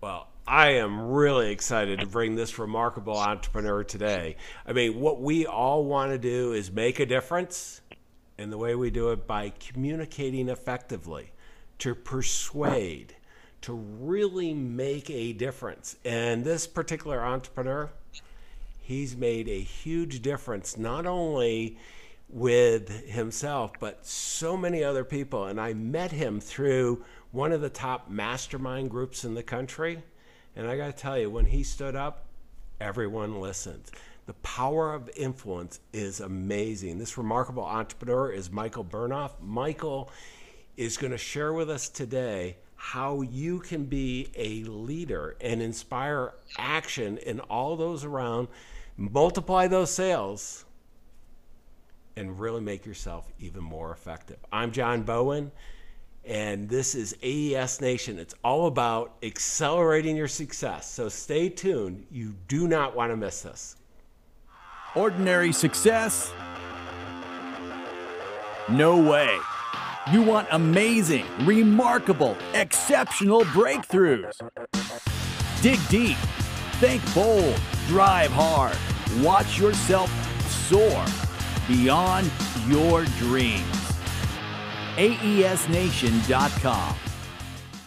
Well, I am really excited to bring this remarkable entrepreneur today. I mean, what we all want to do is make a difference, and the way we do it by communicating effectively, to persuade, to really make a difference. And this particular entrepreneur, he's made a huge difference not only with himself, but so many other people. And I met him through one of the top mastermind groups in the country. And I got to tell you, when he stood up, everyone listened. The power of influence is amazing. This remarkable entrepreneur is Michael Bernoff. Michael is going to share with us today how you can be a leader and inspire action in all those around, multiply those sales, and really make yourself even more effective. I'm John Bowen and this is AES Nation. It's all about accelerating your success. So stay tuned. You do not want to miss this. Ordinary success? No way. You want amazing, remarkable, exceptional breakthroughs. Dig deep, think bold, drive hard, watch yourself soar beyond your dreams aesnation.com.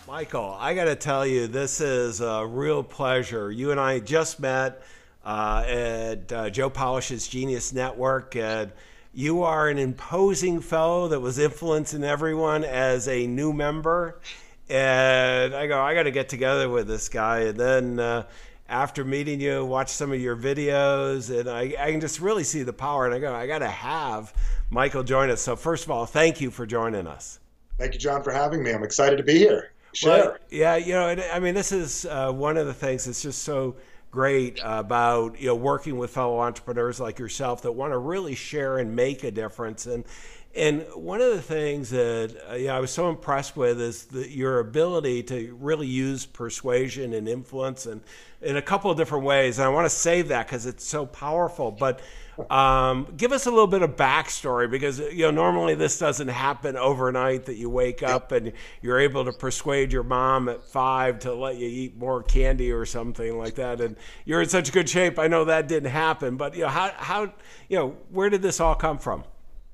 Michael, I got to tell you, this is a real pleasure. You and I just met uh, at uh, Joe Polish's Genius Network, and you are an imposing fellow that was influencing everyone as a new member. And I go, I got to get together with this guy. And then uh, after meeting you, watch some of your videos, and I, I can just really see the power. And I go, I got to have Michael join us. So, first of all, thank you for joining us. Thank you, John, for having me. I'm excited to be here. Sure. Well, yeah, you know, I mean, this is uh, one of the things that's just so great about you know working with fellow entrepreneurs like yourself that want to really share and make a difference and and one of the things that uh, know, I was so impressed with is your ability to really use persuasion and influence and in a couple of different ways. And I want to save that because it's so powerful. But um, give us a little bit of backstory because you know normally this doesn't happen overnight that you wake up and you're able to persuade your mom at five to let you eat more candy or something like that and you're in such good shape i know that didn't happen but you know how, how you know where did this all come from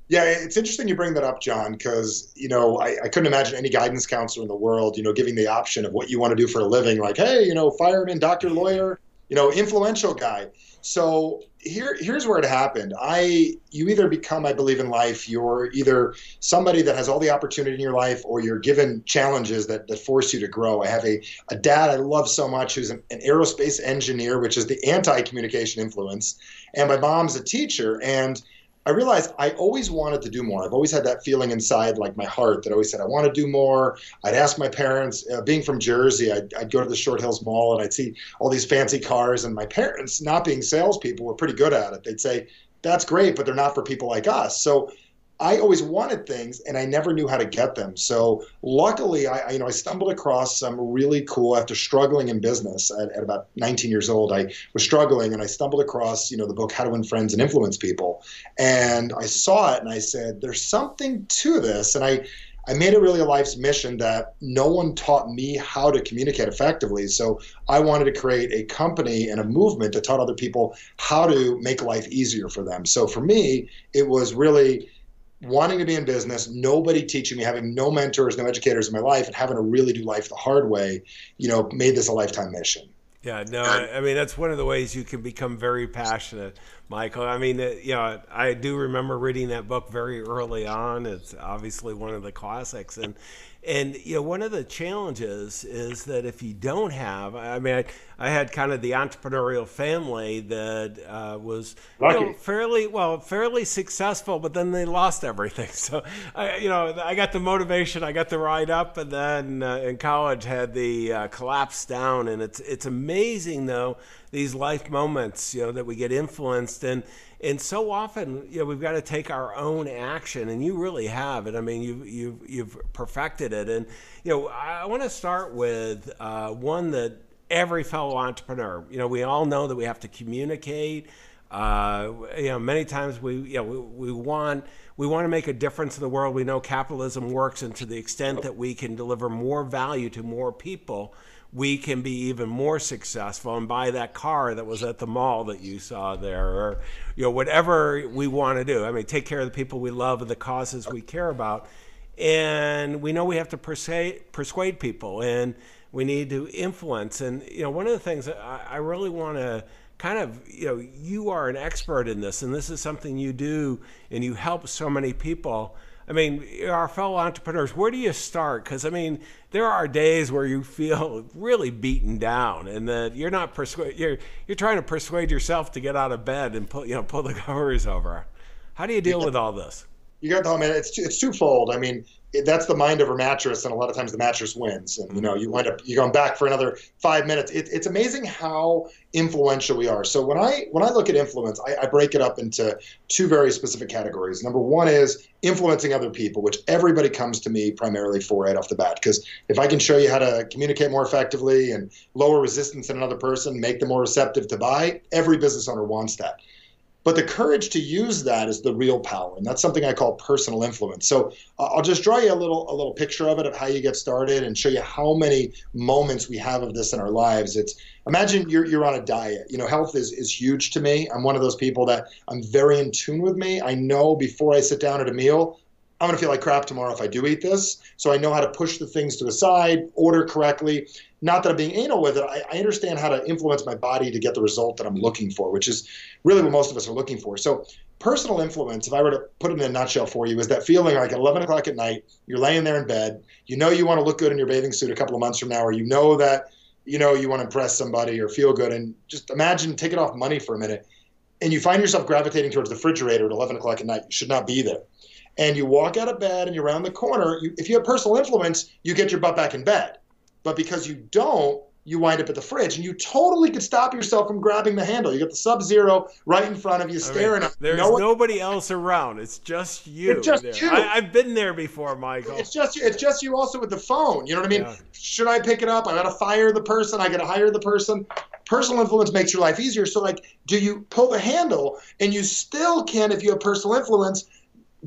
yeah, it's interesting you bring that up, John, because you know I, I, couldn't imagine any guidance counselor in the world, you know, giving the option of what you want to do for a living, like, hey, you know, fireman, doctor, lawyer, you know, influential guy. So here, here's where it happened. I, you either become, I believe in life, you're either somebody that has all the opportunity in your life, or you're given challenges that, that force you to grow. I have a, a dad I love so much who's an, an aerospace engineer, which is the anti-communication influence, and my mom's a teacher, and I realized I always wanted to do more. I've always had that feeling inside, like my heart, that always said, I want to do more. I'd ask my parents, uh, being from Jersey, I'd, I'd, go to the Short Hills Mall and I'd see all these fancy cars. And my parents, not being salespeople, were pretty good at it. They'd say, That's great, but they're not for people like us. So I always wanted things and I never knew how to get them. So luckily, I, you know I stumbled across some really cool after struggling in business at, at, about 19 years old. I was struggling and I stumbled across you know the book How to Win Friends and Influence People, and I saw it and I said, "There's something to this." And I I made it really a life's mission that no one taught me how to communicate effectively. So I wanted to create a company and a movement that taught other people how to make life easier for them. So for me, it was really wanting to be in business, nobody teaching me, having no mentors, no educators in my life, and having to really do life the hard way, you know, made this a lifetime mission. Yeah, no, I mean that's one of the ways you can become very passionate, Michael. I mean, you know, I do remember reading that book very early on. It's obviously one of the classics, and and you know, one of the challenges is that if you don't have, I mean, I, I had kind of the entrepreneurial family that uh, was you know, fairly well, fairly successful, but then they lost everything. So, I, you know, I got the motivation, I got the ride up, and then uh, in college had the uh, collapse down. And it's it's amazing though these life moments, you know, that we get influenced and and so often, you know, we've got to take our own action, and you really have it. I mean, you you've you've perfected it, and you know, I want to start with uh, one that every fellow entrepreneur, you know, we all know that we have to communicate. Uh, you know, many times we you know we, we want we want to make a difference in the world. We know capitalism works, and to the extent that we can deliver more value to more people, we can be even more successful. And buy that car that was at the mall that you saw there or you know whatever we want to do. I mean take care of the people we love and the causes we care about. And we know we have to persuade persuade people and we need to influence. And you know one of the things that i, I really want to kind of you know you are an expert in this and this is something you do and you help so many people I mean, our fellow entrepreneurs, where do you start? Because I mean, there are days where you feel really beaten down, and that you're not persuade you're you're trying to persuade yourself to get out of bed and pull you know pull the covers over. How do you deal with all this? You got the man. It's it's twofold. I mean, that's the mind over mattress, and a lot of times the mattress wins, and you know you wind up you going back for another five minutes. It, it's amazing how influential we are. So when I when I look at influence, I, I break it up into two very specific categories. Number one is influencing other people, which everybody comes to me primarily for right off the bat. Because if I can show you how to communicate more effectively and lower resistance in another person, make them more receptive to buy, every business owner wants that. But the courage to use that is the real power, and that's something I call personal influence. So uh, I'll just draw you a little a little picture of it of how you get started and show you how many moments we have of this in our lives. It's imagine you're you're on a diet. You know, health is is huge to me. I'm one of those people that I'm very in tune with me. I know before I sit down at a meal, I'm going to feel like crap tomorrow if I do eat this. So I know how to push the things to the side, order correctly. Not that I'm being anal with it. I, I, understand how to influence my body to get the result that I'm looking for, which is really what most of us are looking for. So personal influence, if I were to put it in a nutshell for you, is that feeling like at 11 o'clock at night, you're laying there in bed, you know you want to look good in your bathing suit a couple of months from now, or you know that you know you want to impress somebody or feel good, and just imagine taking off money for a minute, and you find yourself gravitating towards the refrigerator at 11 o'clock at night. You should not be there and you walk out of bed and you're around the corner, you, if you have personal influence, you get your butt back in bed. But because you don't, you wind up at the fridge and you totally could stop yourself from grabbing the handle. You got the sub zero right in front of you, staring at There's no nobody else around. It's just you. It's just there. you. I, have been there before, Michael. It's just you. It's just you also with the phone. You know what I mean? Yeah. Should I pick it up? I got to fire the person. I got to hire the person. Personal influence makes your life easier. So, like, do you pull the handle and you still can, if you have personal influence,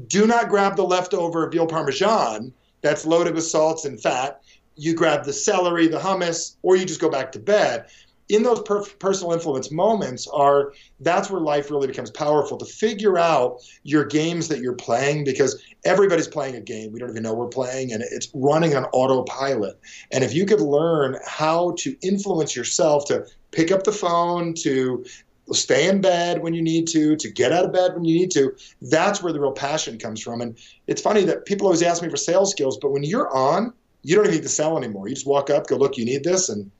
do not grab the leftover veal parmesan that's loaded with salts and fat. You grab the celery, the hummus, or you just go back to bed. In those per- personal influence moments, are that's where life really becomes powerful to figure out your games that you're playing because everybody's playing a game we don't even know we're playing and it's running on autopilot. And if you could learn how to influence yourself to pick up the phone, to stay in bed when you need to, to get out of bed when you need to. That's where the real passion comes from. And it's funny that people always ask me for sales skills, but when you're on, you don't even need to sell anymore. You just walk up, go, look, you need this, and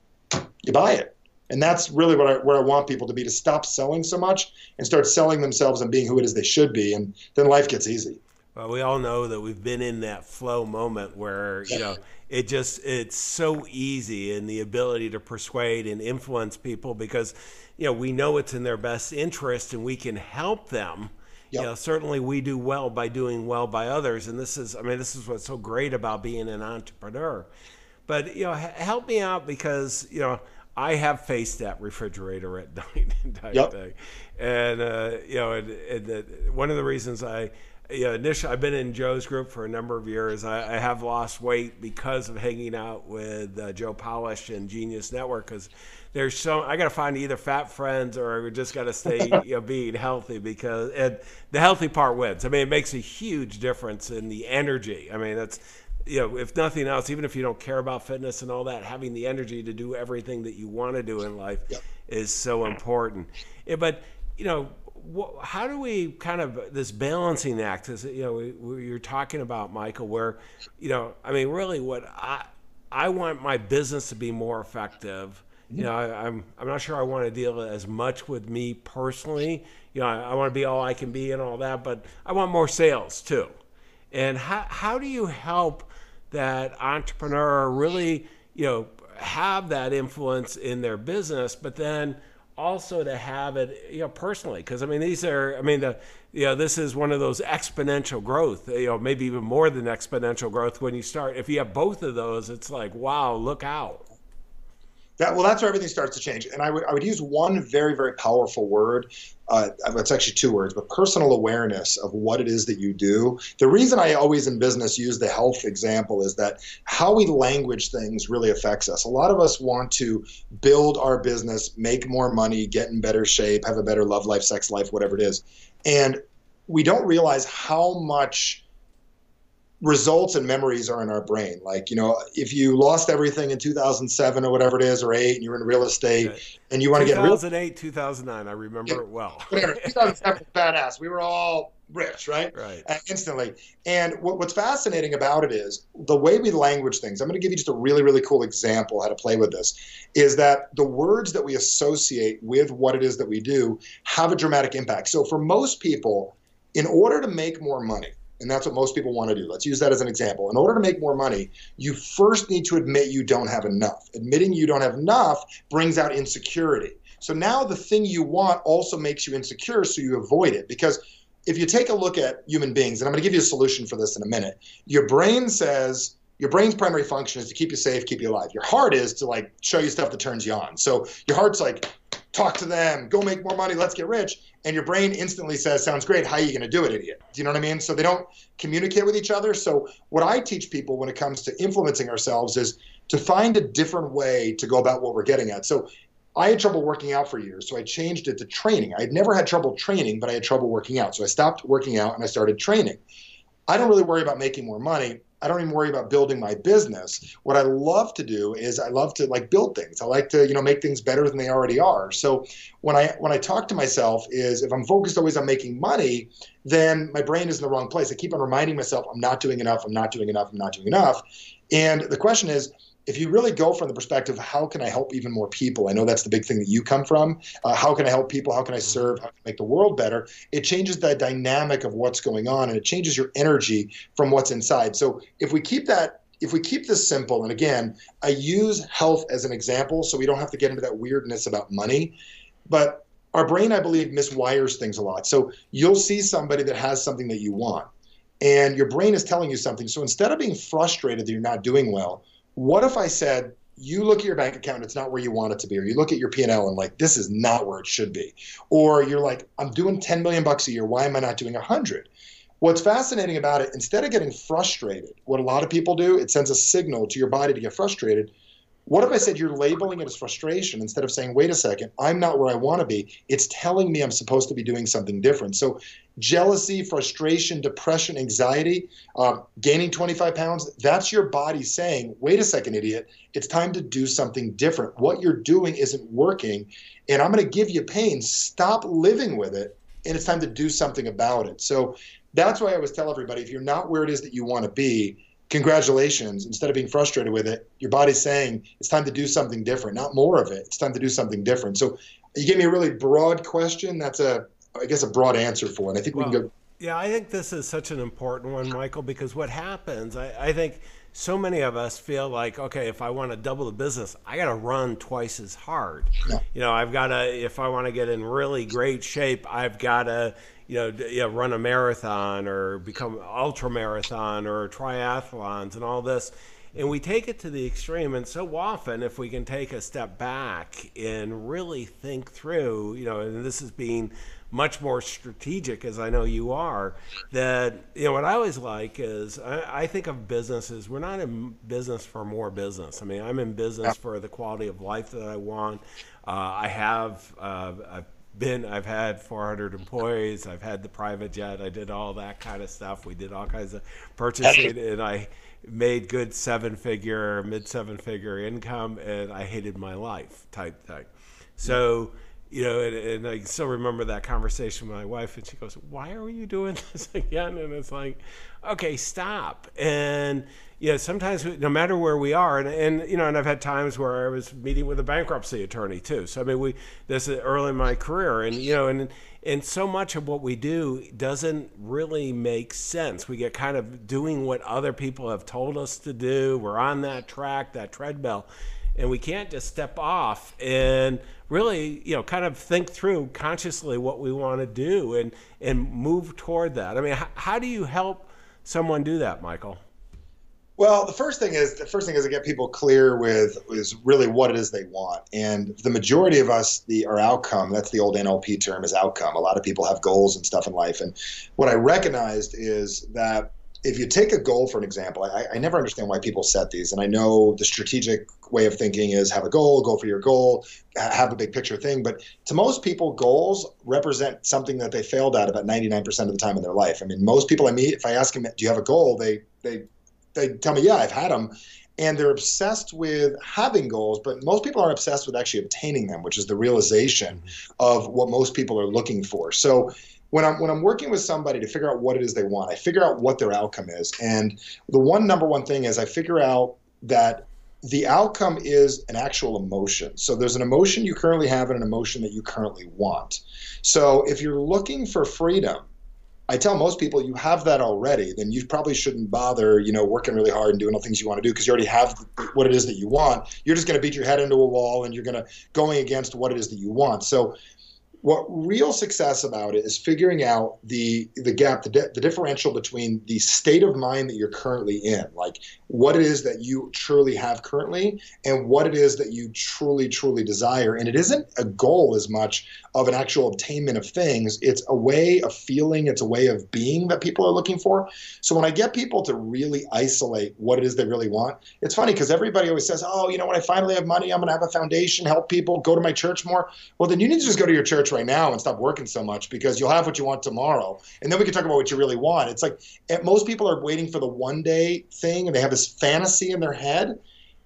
you buy it. And that's really what I, where I want people to be to stop selling so much and start selling themselves and being who it is they should be. And then life gets easy. Well, we all know that we've been in that flow moment where, you know, it just it's so easy and the ability to persuade and influence people because you know we know it's in their best interest and we can help them yep. you know certainly we do well by doing well by others and this is i mean this is what's so great about being an entrepreneur but you know help me out because you know I have faced that refrigerator at night type yep. thing, and uh, you know, and, and the, one of the reasons I yeah, initially, I've been in Joe's group for a number of years. I, I have lost weight because of hanging out with uh, Joe Polish and Genius Network because there's so I got to find either fat friends or we just got to stay you know, being healthy because and the healthy part wins. I mean, it makes a huge difference in the energy. I mean, that's you know, if nothing else, even if you don't care about fitness and all that, having the energy to do everything that you want to do in life yep. is so important. Yeah, but you know, how do we kind of this balancing act? Is you know we, we, you're talking about Michael, where you know I mean really what I I want my business to be more effective. You know, I, am I'm, I'm not sure I want to deal as much with me personally. You know, I, I want to be all I can be and all that, but I want more sales too. And how how do you help that entrepreneur really you know have that influence in their business, but then also to have it, you know, personally, because I mean, these are, I mean, the, you know, this is one of those exponential growth, you know, maybe even more than exponential growth when you start. If you have both of those, it's like, wow, look out. That, well, that's where everything starts to change. And I would, I would use one very, very powerful word uh, it's actually two words, but personal awareness of what it is that you do. The reason I always in business use the health example is that how we language things really affects us. A lot of us want to build our business, make more money, get in better shape, have a better love life, sex life, whatever it is. And we don't realize how much results and memories are in our brain. Like, you know, if you lost everything in 2007 or whatever it is, or eight, and you're in real estate right. and you want to get real 2008, 2009, I remember yeah, it well. Whatever. 2007 was badass. We were all rich, right? Right. Uh, instantly. And what, what's fascinating about it is the way we language things. I'm going to give you just a really, really cool example how to play with this. Is that the words that we associate with what it is that we do have a dramatic impact. So for most people, in order to make more money, and that's what most people want to do. Let's use that as an example. In order to make more money, you first need to admit you don't have enough. Admitting you don't have enough brings out insecurity. So now the thing you want also makes you insecure, so you avoid it. Because if you take a look at human beings, and I'm going to give you a solution for this in a minute, your brain says, your brain's primary function is to keep you safe, keep you alive. Your heart is to like show you stuff that turns you on. So your heart's like, talk to them, go make more money, let's get rich. And your brain instantly says, sounds great. How are you going to do it, idiot? Do you know what I mean? So they don't communicate with each other. So what I teach people when it comes to influencing ourselves is to find a different way to go about what we're getting at. So I had trouble working out for years, so I changed it to training. I had never had trouble training, but I had trouble working out. So I stopped working out and I started training. I don't really worry about making more money. I don't even worry about building my business. What I love to do is I love to like build things. I like to, you know, make things better than they already are. So when I when I talk to myself is if I'm focused always on making money, then my brain is in the wrong place. I keep on reminding myself I'm not doing enough, I'm not doing enough, I'm not doing enough. And the question is, if you really go from the perspective, of how can I help even more people? I know that's the big thing that you come from. Uh, how can I help people? How can I mm-hmm. serve? How can I make the world better? It changes the dynamic of what's going on and it changes your energy from what's inside. So if we keep that if we keep this simple, and again, I use health as an example so we don't have to get into that weirdness about money, but our brain, I believe, miswires things a lot. So you'll see somebody that has something that you want, and your brain is telling you something. So instead of being frustrated that you're not doing well, what if I said, you look at your bank account, it's not where you want it to be, or you look at your P&L and like, this is not where it should be. Or you're like, I'm doing 10 million bucks a year. Why am I not doing 100? What's fascinating about it, instead of getting frustrated, what a lot of people do, it sends a signal to your body to get frustrated. What if I said you're labeling it as frustration instead of saying, wait a second, I'm not where I want to be? It's telling me I'm supposed to be doing something different. So, jealousy, frustration, depression, anxiety, uh, gaining 25 pounds, that's your body saying, wait a second, idiot, it's time to do something different. What you're doing isn't working, and I'm going to give you pain. Stop living with it, and it's time to do something about it. So, that's why I always tell everybody if you're not where it is that you want to be, congratulations. Instead of being frustrated with it your body's saying it's time to do something different. Not more of it. It's time to do something different. So you gave me a really broad question. That's a i guess a broad answer for it i think well, we can go yeah i think this is such an important one michael because what happens i, I think so many of us feel like okay if i want to double the business i got to run twice as hard. Yeah. you know i've got to if i want to get in really great shape i've got to you know, you know, run a marathon or become ultra marathon or triathlons and all this. And we take it to the extreme. And so often, if we can take a step back and really think through, you know, and this is being much more strategic as I know you are, that, you know, what I always like is I, I think of businesses, we're not in business for more business. I mean, I'm in business for the quality of life that I want. Uh, I have, uh, I've been I've had 400 employees. I've had the private jet. I did all that kind of stuff. We did all kinds of purchasing, and I made good seven figure, mid seven figure income, and I hated my life type thing. So you know, and, and, I still remember that conversation with my wife, and she goes, "Why are you doing this again?" And it's like, okay, stop. And know, sometimes we, no matter where we are, and, and you know, and I've had times where I was meeting with a bankruptcy attorney too. So I mean, we this is early in my career, and you know, and and so much of what we do doesn't really make sense. We get kind of doing what other people have told us to do. We're on that track, that treadmill, and we can't just step off and really, you know, kind of think through consciously what we want to do and and move toward that. I mean, how do you help someone do that, Michael? Well, the first thing is the first thing is to get people clear with is really what it is they want, and the majority of us, the our outcome. That's the old NLP term is outcome. A lot of people have goals and stuff in life, and what I recognized is that if you take a goal for an example, I, I never understand why people set these, and I know the strategic way of thinking is have a goal, go for your goal, have a big picture thing. But to most people, goals represent something that they failed at about 99% of the time in their life. I mean, most people I meet, if I ask them, do you have a goal? They, they they tell me, yeah, I've had them. And they're obsessed with having goals, but most people aren't obsessed with actually obtaining them, which is the realization of what most people are looking for. So when I'm when I'm working with somebody to figure out what it is they want, I figure out what their outcome is. And the one number one thing is I figure out that the outcome is an actual emotion. So there's an emotion you currently have and an emotion that you currently want. So if you're looking for freedom, I tell most people you have that already, then you probably shouldn't bother, you know, working really hard and doing all the things you want to do because you already have what it is that you want. You're just going to beat your head into a wall and you're going to going against what it is that you want. So what real success about it is figuring out the the gap, the, di- the differential between the state of mind that you're currently in, like what it is that you truly have currently, and what it is that you truly truly desire. And it isn't a goal as much of an actual obtainment of things. It's a way of feeling, it's a way of being that people are looking for. So when I get people to really isolate what it is they really want, it's funny because everybody always says, oh, you know, when I finally have money, I'm going to have a foundation, help people, go to my church more. Well, then you need to just go to your church right now and stop working so much because you'll have what you want tomorrow. And then we can talk about what you really want. It's like eh, most people are waiting for the one day thing and they have this fantasy in their head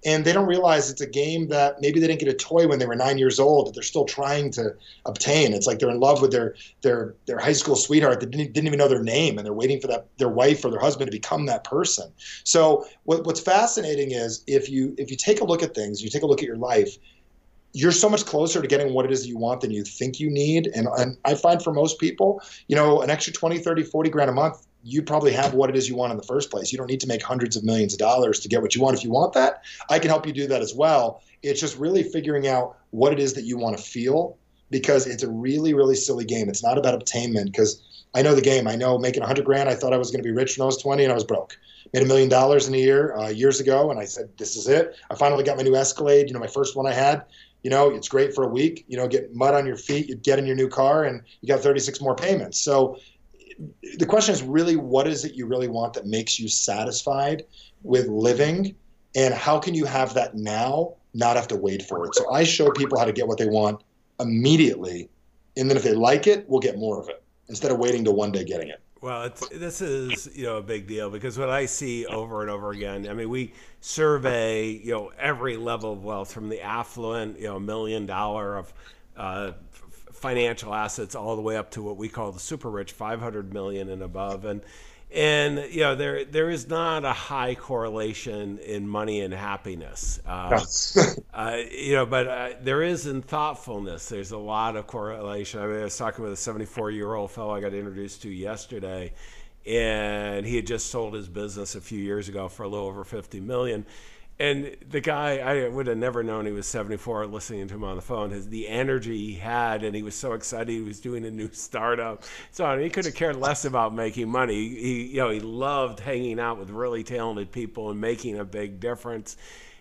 and they don't realize it's a game that maybe they didn't get a toy when they were nine years old that they're still trying to obtain. It's like they're in love with their their their high school sweetheart that didn't, didn't even know their name, and they're waiting for that their wife or their husband to become that person. So what, what's fascinating is if you if you take a look at things, you take a look at your life. You're so much closer to getting what it is you want than you think you need. And, and I find for most people, you know, an extra 20, 30, 40 grand a month you probably have what it is you want in the first place. You don't need to make hundreds of millions of dollars to get what you want. If you want that, I can help you do that as well. It's just really figuring out what it is that you want to feel because it's a really, really silly game. It's not about obtainment because I know the game. I know making 100 grand, I thought I was going to be rich when I was 20 and I was broke. Made a million dollars in a year uh, years ago and I said, this is it. I finally got my new Escalade, you know, my first one I had. You know, it's great for a week. You know, get mud on your feet, you get in your new car, and you got 36 more payments. So the question is really what is it you really want that makes you satisfied with living and how can you have that now not have to wait for it so i show people how to get what they want immediately and then if they like it we'll get more of it instead of waiting to one day getting it well, this is you know a big deal because what I see over and over again. I mean, we survey you know every level of wealth from the affluent, you know, million dollar of uh, financial assets all the way up to what we call the super rich, 500 million and above. And and you know there there is not a high correlation in money and happiness. Uh, uh, you know but uh, there is in thoughtfulness. There's a lot of correlation. I, mean, I was talking with a 74 year old fellow i got introduced to yesterday and he had just sold his business a few years ago for a little over 50 million and the guy I would have never known he was 74 listening to him on the phone. His the energy he had and he was so excited he was doing a new startup. So he could have cared less about making money. He you know he loved hanging out with really talented people and making a big difference.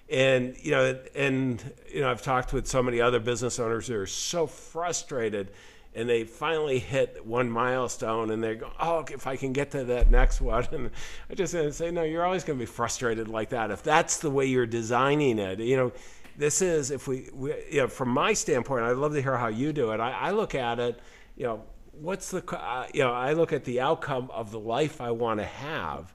And you know and you know I've talked with so many other business owners who are so frustrated and they finally hit one milestone and they go, oh, if I can get to that next one. And I just say, no, you're always going to be frustrated like that. If that's the way you're designing it, you know, this is, if we, we you know, from my standpoint, I'd love to hear how you do it. I, I look at it, you know, what's the, uh, you know, I look at the outcome of the life I want to have.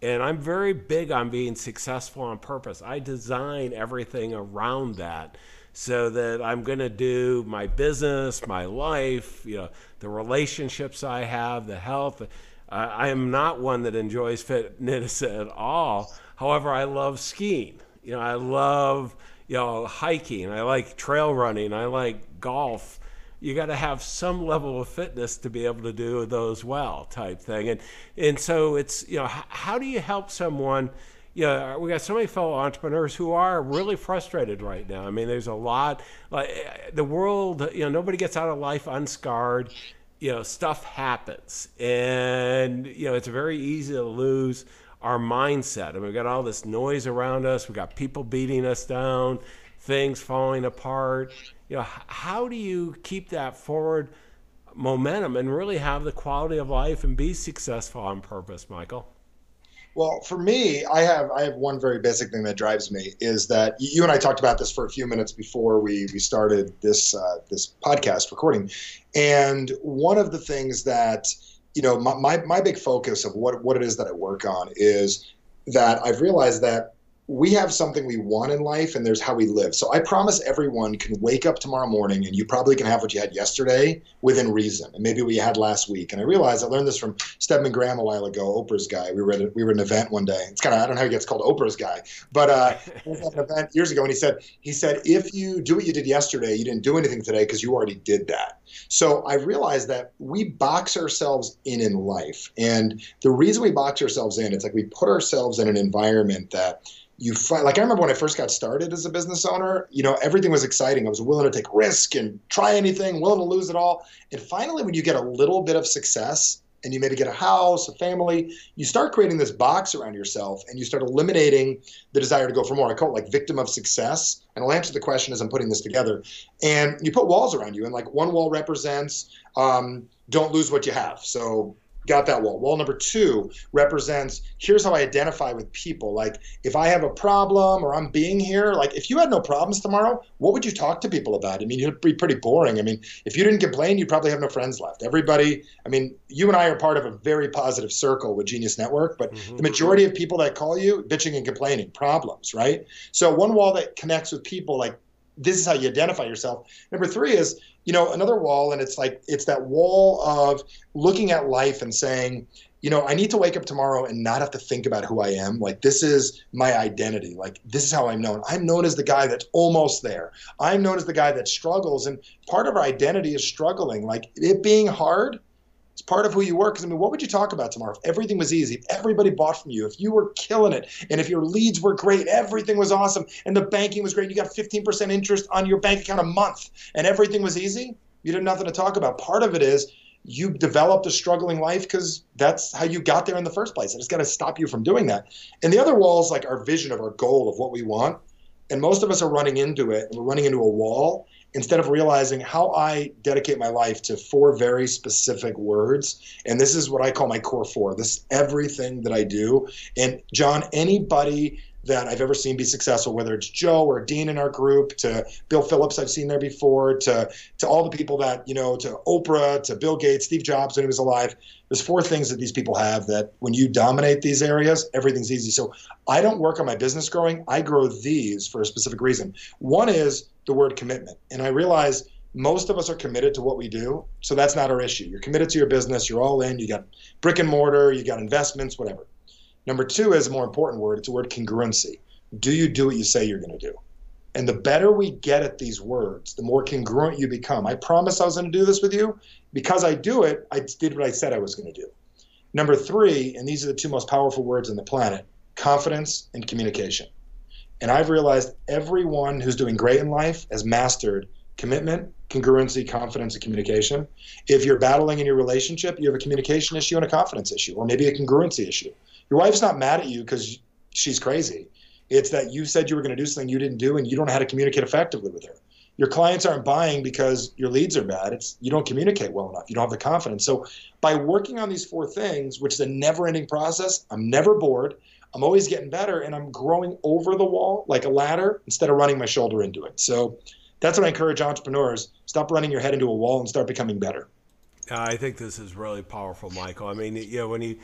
And I'm very big on being successful on purpose. I design everything around that so that I'm going to do my business, my life, you know, the relationships I have, the health. Uh, I am not one that enjoys fitness at all. However, I love skiing. You know, I love you know hiking. I like trail running. I like golf. You got to have some level of fitness to be able to do those well, type thing. And and so it's you know how do you help someone? Yeah, we got so many fellow entrepreneurs who are really frustrated right now. I mean, there's a lot. Like the world, you know, nobody gets out of life unscarred. You know, stuff happens, and you know it's very easy to lose our mindset. I mean, we've got all this noise around us. We've got people beating us down, things falling apart. You know, how do you keep that forward momentum and really have the quality of life and be successful on purpose, Michael? Well, for me, I have I have one very basic thing that drives me is that you and I talked about this for a few minutes before we we started this uh, this podcast recording, and one of the things that you know my, my my big focus of what what it is that I work on is that I've realized that we have something we want in life and there's how we live. So I promise everyone can wake up tomorrow morning and you probably can have what you had yesterday within reason and maybe what you had last week. And I realized I learned this from Stedman Graham a while ago, Oprah's guy. We were at, a, we were at an event one day. It's kind of I don't know how he gets called Oprah's guy, but uh, was at an event years ago and he said he said if you do what you did yesterday, you didn't do anything today because you already did that. So I realized that we box ourselves in in life, and the reason we box ourselves in, it's like we put ourselves in an environment that you find like I remember when I first got started as a business owner, you know, everything was exciting. I was willing to take risk and try anything, willing to lose it all. And finally, when you get a little bit of success and you maybe get a house, a family, you start creating this box around yourself and you start eliminating the desire to go for more. I call it like victim of success. And I'll answer the question as I'm putting this together. And you put walls around you, and like one wall represents um, don't lose what you have. So got that wall. Wall number two represents here's how I identify with people. Like if I have a problem or I'm being here, like if you had no problems tomorrow, what would you talk to people about? I mean, it'd be pretty boring. I mean, if you didn't complain, you'd probably have no friends left. Everybody, I mean, you and I are part of a very positive circle with Genius Network, but mm-hmm. the majority of people that call you bitching and complaining, problems, right? So one wall that connects with people like this is how you identify yourself. Number three is, you know, another wall, and it's like it's that wall of looking at life and saying, you know, I need to wake up tomorrow and not have to think about who I am. Like this is my identity. Like this is how I'm known. I'm known as the guy that's almost there. I'm known as the guy that struggles, and part of our identity is struggling. Like it being hard it's part of who you were. Because I mean, what would you talk about tomorrow if everything was easy? If everybody bought from you, if you were killing it, and if your leads were great, everything was awesome, and the banking was great, you got 15% interest on your bank account a month, and everything was easy, you had nothing to talk about. Part of it is you developed a struggling life because that's how you got there in the first place. And it's got to stop you from doing that. And the other wall is like our vision of our goal of what we want. And most of us are running into it, and we're running into a wall instead of realizing how I dedicate my life to four very specific words. And this is what I call my core four. This everything that I do. And John, anybody that I've ever seen be successful, whether it's Joe or Dean in our group, to Bill Phillips I've seen there before, to to all the people that, you know, to Oprah, to Bill Gates, Steve Jobs when he was alive. There's four things that these people have that when you dominate these areas, everything's easy. So I don't work on my business growing. I grow these for a specific reason. One is the word commitment. And I realize most of us are committed to what we do. So that's not our issue. You're committed to your business, you're all in, you got brick and mortar, you got investments, whatever. Number two is a more important word. It's a word congruency. Do you do what you say you're going to do? And the better we get at these words, the more congruent you become. I promise I was going to do this with you. Because I do it, I did what I said I was going to do. Number three, and these are the two most powerful words on the planet confidence and communication. And I've realized everyone who's doing great in life has mastered commitment, congruency, confidence, and communication. If you're battling in your relationship, you have a communication issue and a confidence issue, or maybe a congruency issue. Your wife's not mad at you because she's crazy. It's that you said you were going to do something you didn't do, and you don't know how to communicate effectively with her. Your clients aren't buying because your leads are bad. It's you don't communicate well enough. You don't have the confidence. So by working on these four things, which is a never-ending process, I'm never bored. I'm always getting better and I'm growing over the wall like a ladder instead of running my shoulder into it. So that's what I encourage entrepreneurs stop running your head into a wall and start becoming better. I think this is really powerful, Michael. I mean, you know, when you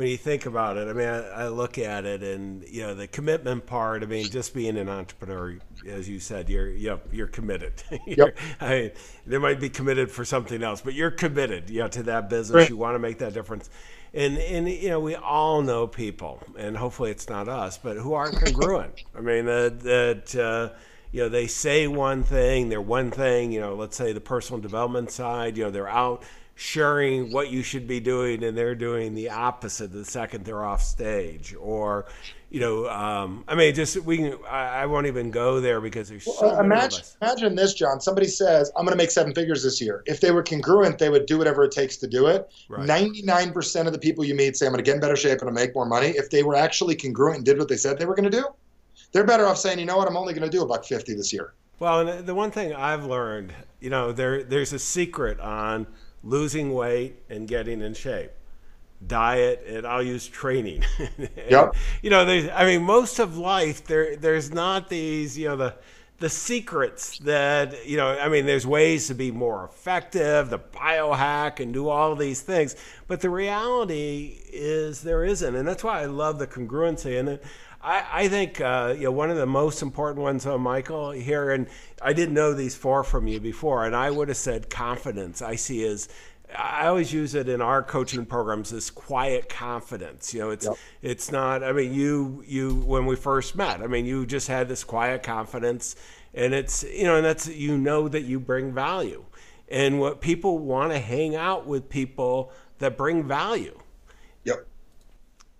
when you think about it, I mean, I, I, look at it, and you know, the commitment part. I mean, just being an entrepreneur, as you said, you're yep, you're committed. you're, yep. I mean, there might be committed for something else, but you're committed, you know, to that business. Right. You want to make that difference, and and you know, we all know people, and hopefully it's not us, but who aren't congruent. I mean, that that. Uh, you know, they say one thing, they're one thing, you know, let's say the personal development side, you know, they're out sharing what you should be doing and they're doing the opposite the second they're off stage or you know, um, I mean, just we can. I, I, won't even go there because there's so well, imagine, Imagine this, John. Somebody says, "I'm going to make seven figures this year." If they were congruent, they would do whatever it takes to do it. Ninety-nine percent of the people you meet say, "I'm going to get in better shape and to make more money." If they were actually congruent and did what they said they were going to do, they're better off saying, "You know what? I'm only going to do a buck fifty this year." Well, and the one thing I've learned, you know, there there's a secret on losing weight and getting in shape diet and I'll use training. and, yep. You know, there's I mean most of life there there's not these, you know, the the secrets that, you know, I mean there's ways to be more effective, the biohack and do all these things, but the reality is there isn't. And that's why I love the congruency and it, I, I think uh, you know one of the most important ones, uh, Michael, here, and I didn't know these four from you before, and I would have said confidence. I see as I always use it in our coaching programs this quiet confidence. You know, it's yep. it's not. I mean, you you when we first met, I mean, you just had this quiet confidence, and it's you know, and that's you know that you bring value, and what people want to hang out with people that bring value. Yep.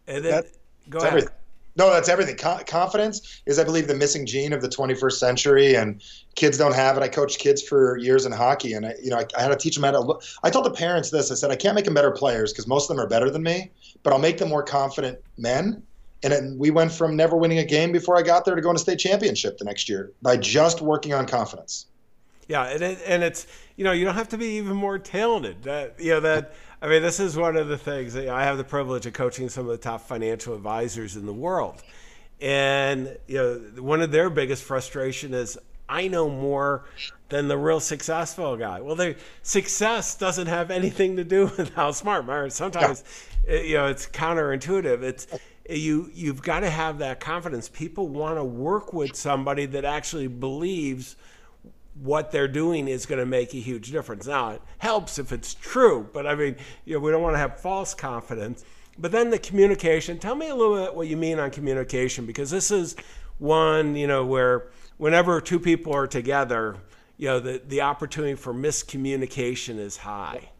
And then that, go ahead. Everything. No, that's everything. confidence is, I believe, the missing gene of the 21st century, and kids don't have it. I coached kids for years in hockey, and I, you know, I, I had to teach them how to look. I told the parents this. I said, I can't make them better players because most of them are better than me, but I'll make them more confident men. And we went from never winning a game before I got there to going to state championship the next year by just working on confidence. Yeah, and, it, and it's you know you don't have to be even more talented. That you know that I mean this is one of the things that I have the privilege of coaching some of the top financial advisors in the world, and you know one of their biggest frustration is I know more than the real successful guy. Well, the success doesn't have anything to do with how smart. Sometimes yeah. you know it's counterintuitive. It's you you've got to have that confidence. People want to work with somebody that actually believes what they're doing is going to make a huge difference. Now, it helps if it's true, but I mean, you know, we don't want to have false confidence. But then the communication, tell me a little bit what you mean on communication, because this is one, you know, where whenever two people are together, you know, the, the opportunity for miscommunication is high.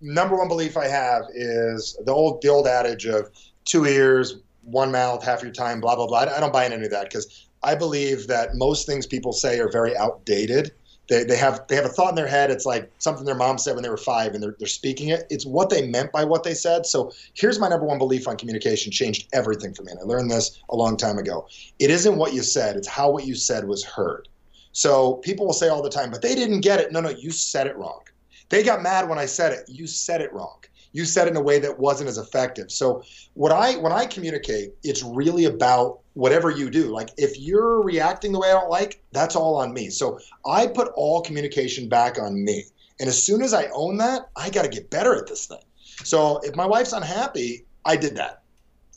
Number one belief I have is the old the old adage of two ears, one mouth, half your time, blah blah blah. I don't buy into any of that because I believe that most things people say are very outdated. They, they have they have a thought in their head. It's like something their mom said when they were five, and they're they're speaking it. It's what they meant by what they said. So here's my number one belief on communication. Changed everything for me, and I learned this a long time ago. It isn't what you said; it's how what you said was heard. So people will say all the time, but they didn't get it. No, no, you said it wrong. They got mad when I said it. You said it wrong you said in a way that wasn't as effective. So what I when I communicate, it's really about whatever you do. Like if you're reacting the way I don't like, that's all on me. So I put all communication back on me. And as soon as I own that, I got to get better at this thing. So if my wife's unhappy, I did that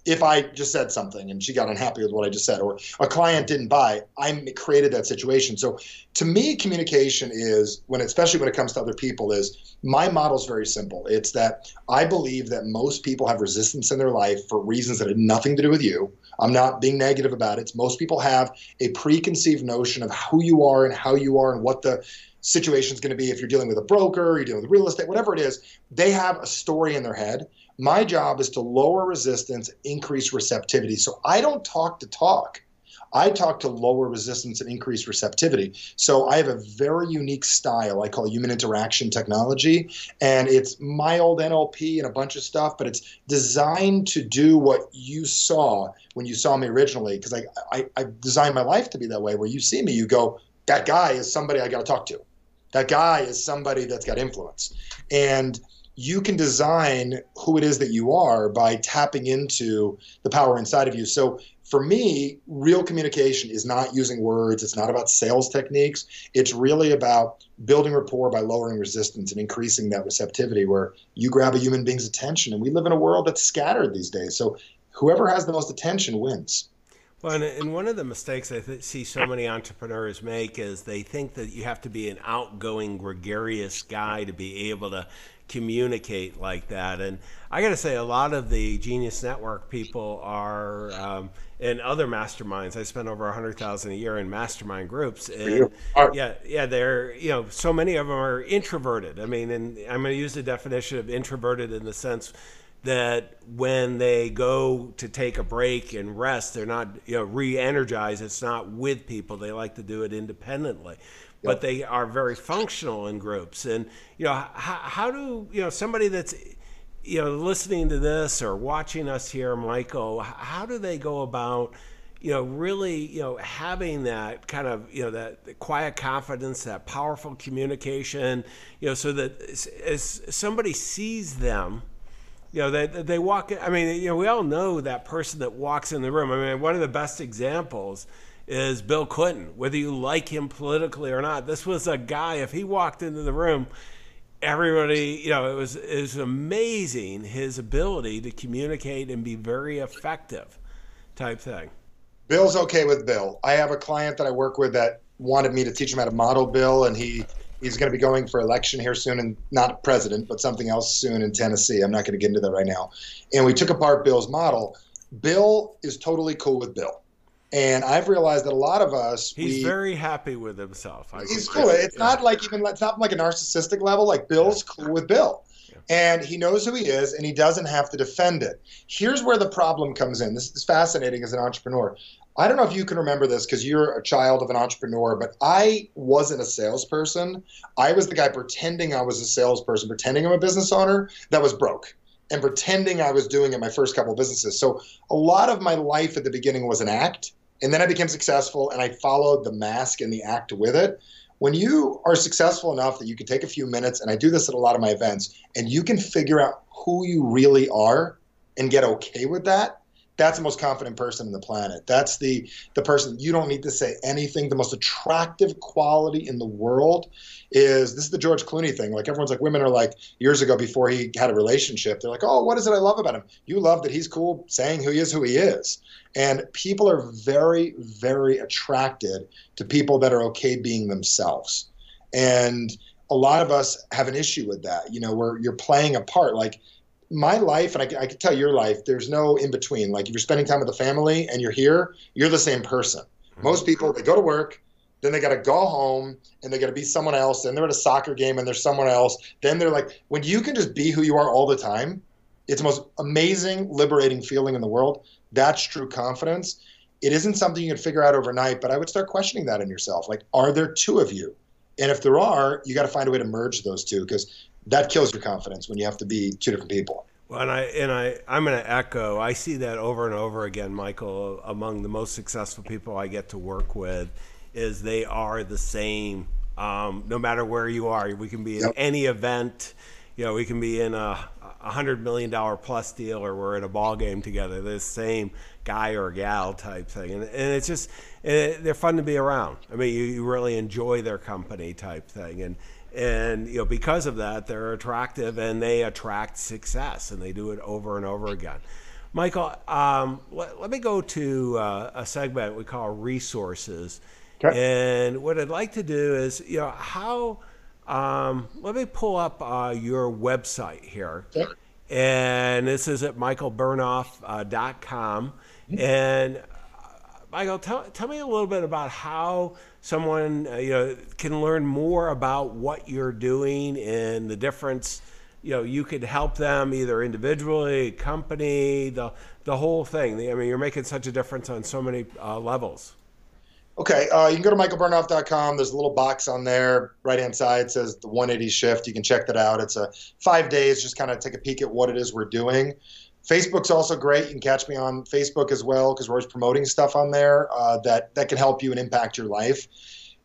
if I just said something and she got unhappy with what I just said, or a client didn't buy, I created that situation. So to me, communication is when, especially when it comes to other people, is my model is very simple. It's that I believe that most people have resistance in their life for reasons that had nothing to do with you. I'm not being negative about it. Most people have a preconceived notion of who you are and how you are and what the situation is going to be if you're dealing with a broker, you're dealing with real estate, whatever it is. They have a story in their head my job is to lower resistance, increase receptivity. So I don't talk to talk. I talk to lower resistance and increase receptivity. So I have a very unique style I call human interaction technology. And it's my old NLP and a bunch of stuff, but it's designed to do what you saw when you saw me originally. Because I, I, I designed my life to be that way, where you see me, you go, that guy is somebody I got to talk to. That guy is somebody that's got influence. And you can design who it is that you are by tapping into the power inside of you. So for me, real communication is not using words. It's not about sales techniques. It's really about building rapport by lowering resistance and increasing that receptivity where you grab a human being's attention. And we live in a world that's scattered these days. So whoever has the most attention wins. Well, and one of the mistakes I th- see so many entrepreneurs make is they think that you have to be an outgoing, gregarious guy to be able to communicate like that. And I got to say, a lot of the Genius Network people are um, in other masterminds. I spend over a hundred thousand a year in mastermind groups, and yeah, yeah, they're you know so many of them are introverted. I mean, and I'm going to use the definition of introverted in the sense that when they go to take a break and rest, they're not you know re-energized. It's not with people. They like to do it independently but they are very functional in groups. And you know, how, how do you know somebody that's you know listening to this or watching us here, Michael? How do they go about you know really you know having that kind of you know that quiet confidence, that powerful communication, you know, so that as, as somebody sees them you know they they walk i mean you know we all know that person that walks in the room i mean one of the best examples is Bill Clinton, whether you like him politically or not. This was a guy, if he walked into the room, everybody, you know, it was, it was amazing his ability to communicate and be very effective type thing. Bill's okay with Bill. I have a client that I work with that wanted me to teach him how to model Bill, and he he's going to be going for election here soon, and not president, but something else soon in Tennessee. I'm not going to get into that right now. And we took apart Bill's model. Bill is totally cool with Bill. And I've realized that a lot of us he's we, very happy with himself. I he's cool. It's yeah. not like even it's not like a narcissistic level. Like Bill's cool with Bill. And he knows who he is and he doesn't have to defend it. Here's where the problem comes in. This is fascinating as an entrepreneur. I don't know if you can remember this because you're a child of an entrepreneur, but I wasn't a salesperson. I was the guy pretending I was a salesperson, pretending I'm a business owner that was broke and pretending I was doing it my first couple of businesses. So a lot of my life at the beginning was an act, and then I became successful and I followed the mask and the act with it. When you are successful enough that you can take a few minutes, and I do this at a lot of my events, and you can figure out who you really are and get okay with that, that's the most confident person in the planet. That's the the person you don't need to say anything. The most attractive quality in the world is this is the George Clooney thing. Like everyone's like women are like years ago before he had a relationship. They're like, oh, what is it I love about him? You love that he's cool saying who he is, who he is. And people are very, very attracted to people that are okay being themselves. And a lot of us have an issue with that. You know, where you're playing a part. Like my life, and I, I can tell your life, there's no in between. Like if you're spending time with the family and you're here, you're the same person. Mm-hmm. Most people, they go to work, then they got to go home and they got to be someone else. Then they're at a soccer game and they're someone else. Then they're like, when you can just be who you are all the time, it's the most amazing, liberating feeling in the world. That's true confidence. It isn't something you can figure out overnight, but I would start questioning that in yourself. Like, are there two of you? And if there are, you got to find a way to merge those two because that kills your confidence when you have to be two different people. Well, and I and I I'm going to echo. I see that over and over again, Michael. Among the most successful people I get to work with, is they are the same. Um, no matter where you are, we can be in yep. any event. You know, we can be in a, a hundred million dollar plus deal, or we're at a ball game together. The same guy or gal type thing, and, and it's just it, they're fun to be around. I mean, you, you really enjoy their company type thing, and and you know because of that they're attractive and they attract success and they do it over and over again. Michael um, let, let, me go to uh, a segment we call resources. Okay. and what i'd like to do is you know how um, let me pull up uh, your website here. Okay. and this is at michaelbernoff.com uh, and uh, michael tell, tell me a little bit about how someone uh, you know can learn more about what you're doing and the difference you know you could help them either individually company the the whole thing. I mean you're making such a difference on so many uh, levels. Okay uh, you can go to michaelbernoff.com there's a little box on there. Right hand side says the 180 shift. You can check that out. It's a five days. Just kind of take a peek at what it is we're doing Facebook's also great. You can catch me on Facebook as well because we're always promoting stuff on there uh, that that can help you and impact your life.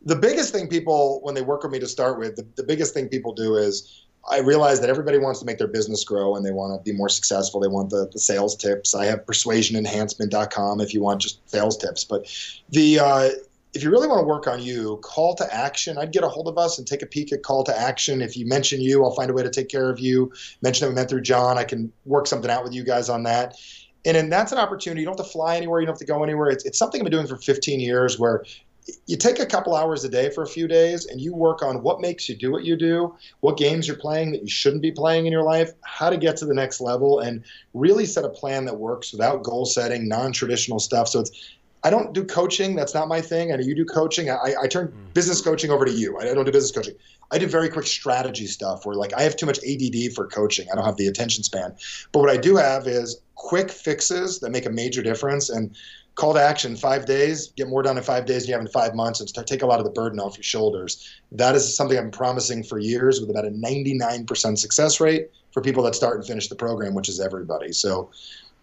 The biggest thing people, when they work with me to start with, the, the biggest thing people do is I realize that everybody wants to make their business grow and they want to be more successful. They want the, the sales tips. I have persuasionenhancement.com if you want just sales tips. But the uh, if you really want to work on you, call to action. I'd get a hold of us and take a peek at call to action. If you mention you, I'll find a way to take care of you. Mention that we met through John. I can work something out with you guys on that. And then that's an opportunity. You don't have to fly anywhere. You don't have to go anywhere. It's, it's something I've been doing for 15 years where you take a couple hours a day for a few days and you work on what makes you do what you do, what games you're playing that you shouldn't be playing in your life, how to get to the next level, and really set a plan that works without goal setting, non traditional stuff. So it's I don't do coaching. That's not my thing. I know you do coaching. I, I turn mm. business coaching over to you. I don't do business coaching. I do very quick strategy stuff where like I have too much ADD for coaching. I don't have the attention span. But what I do have is quick fixes that make a major difference and call to action five days get more done in five days than you have in five months and start take a lot of the burden off your shoulders that is something i've been promising for years with about a 99% success rate for people that start and finish the program which is everybody so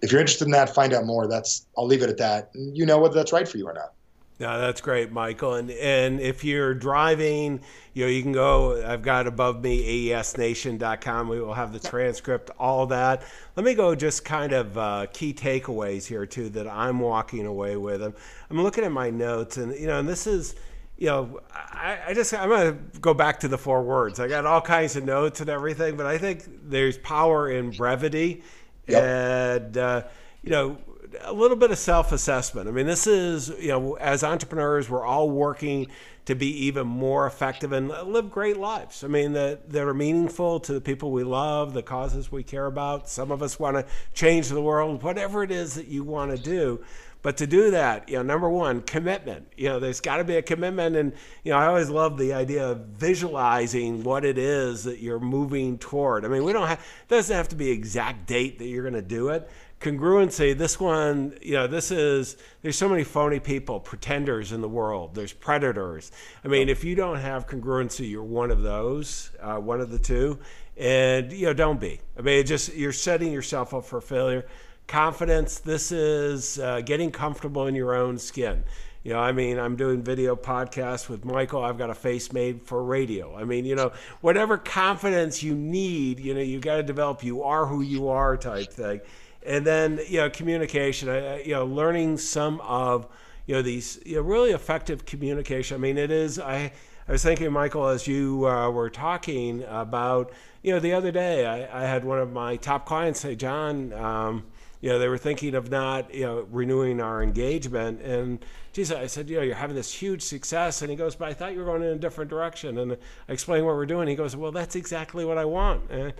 if you're interested in that, find out more. That's I'll leave it at that. You know whether that's right for you or not. Yeah, that's great, Michael. And and if you're driving, you know, you can go. I've got above me aesnation.com. We will have the transcript, all that. Let me go just kind of uh, key takeaways here too that I'm walking away with. I'm, I'm looking at my notes, and you know, and this is you know, I, I, just I'm gonna go back to the four words. I got all kinds of notes and everything, but I think there's power in brevity yep. and uh, you know a little bit of self-assessment. I mean, this is you know as entrepreneurs, we're all working to be even more effective and live great lives. I mean, that that are meaningful to the people we love, the causes we care about. Some of us want to change the world, whatever it is that you want to do. But to do that, you know, number one, commitment. You know, there's got to be a commitment, and you know, I always love the idea of visualizing what it is that you're moving toward. I mean, we don't have it doesn't have to be exact date that you're going to do it. Congruency. This one, you know, this is there's so many phony people, pretenders in the world. There's predators. I mean, if you don't have congruency, you're one of those, uh, one of the two, and you know, don't be. I mean, just you're setting yourself up for failure confidence. This is uh, getting comfortable in your own skin. You know, I mean, I'm doing video podcasts with Michael. I've got a face made for radio. I mean, you know, whatever confidence you need, you know, you got to develop. You are who you are, type thing. And then, you know, communication. you know, learning some of, you know, these you know, really effective communication. I mean, it is. I I was thinking, Michael, as you uh, were talking about, you know, the other day, I, I, had one of my top clients say, John. Um, you know, they were thinking of not, you know, renewing our engagement. And geez, I said, you know, you're having this huge success. And he goes, but I thought you were going in a different direction. And I explained what we're doing. He goes, well, that's exactly what I want. And,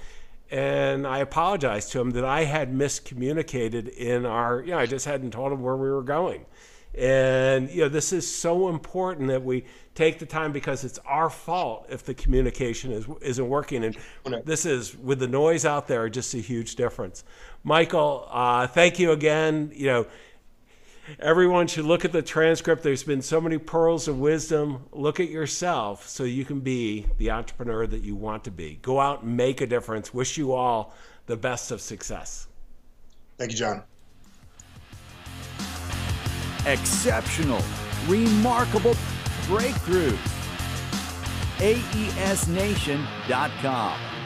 and I apologized to him that I had miscommunicated in our, you know, I just hadn't told him where we were going. And you know, this is so important that we take the time because it's our fault if the communication is isn't working. And this is with the noise out there, just a huge difference. Michael, uh, thank you again. You know, everyone should look at the transcript. There's been so many pearls of wisdom. Look at yourself so you can be the entrepreneur that you want to be. Go out and make a difference. Wish you all the best of success. Thank you, John. Exceptional, remarkable breakthrough. AESNation.com.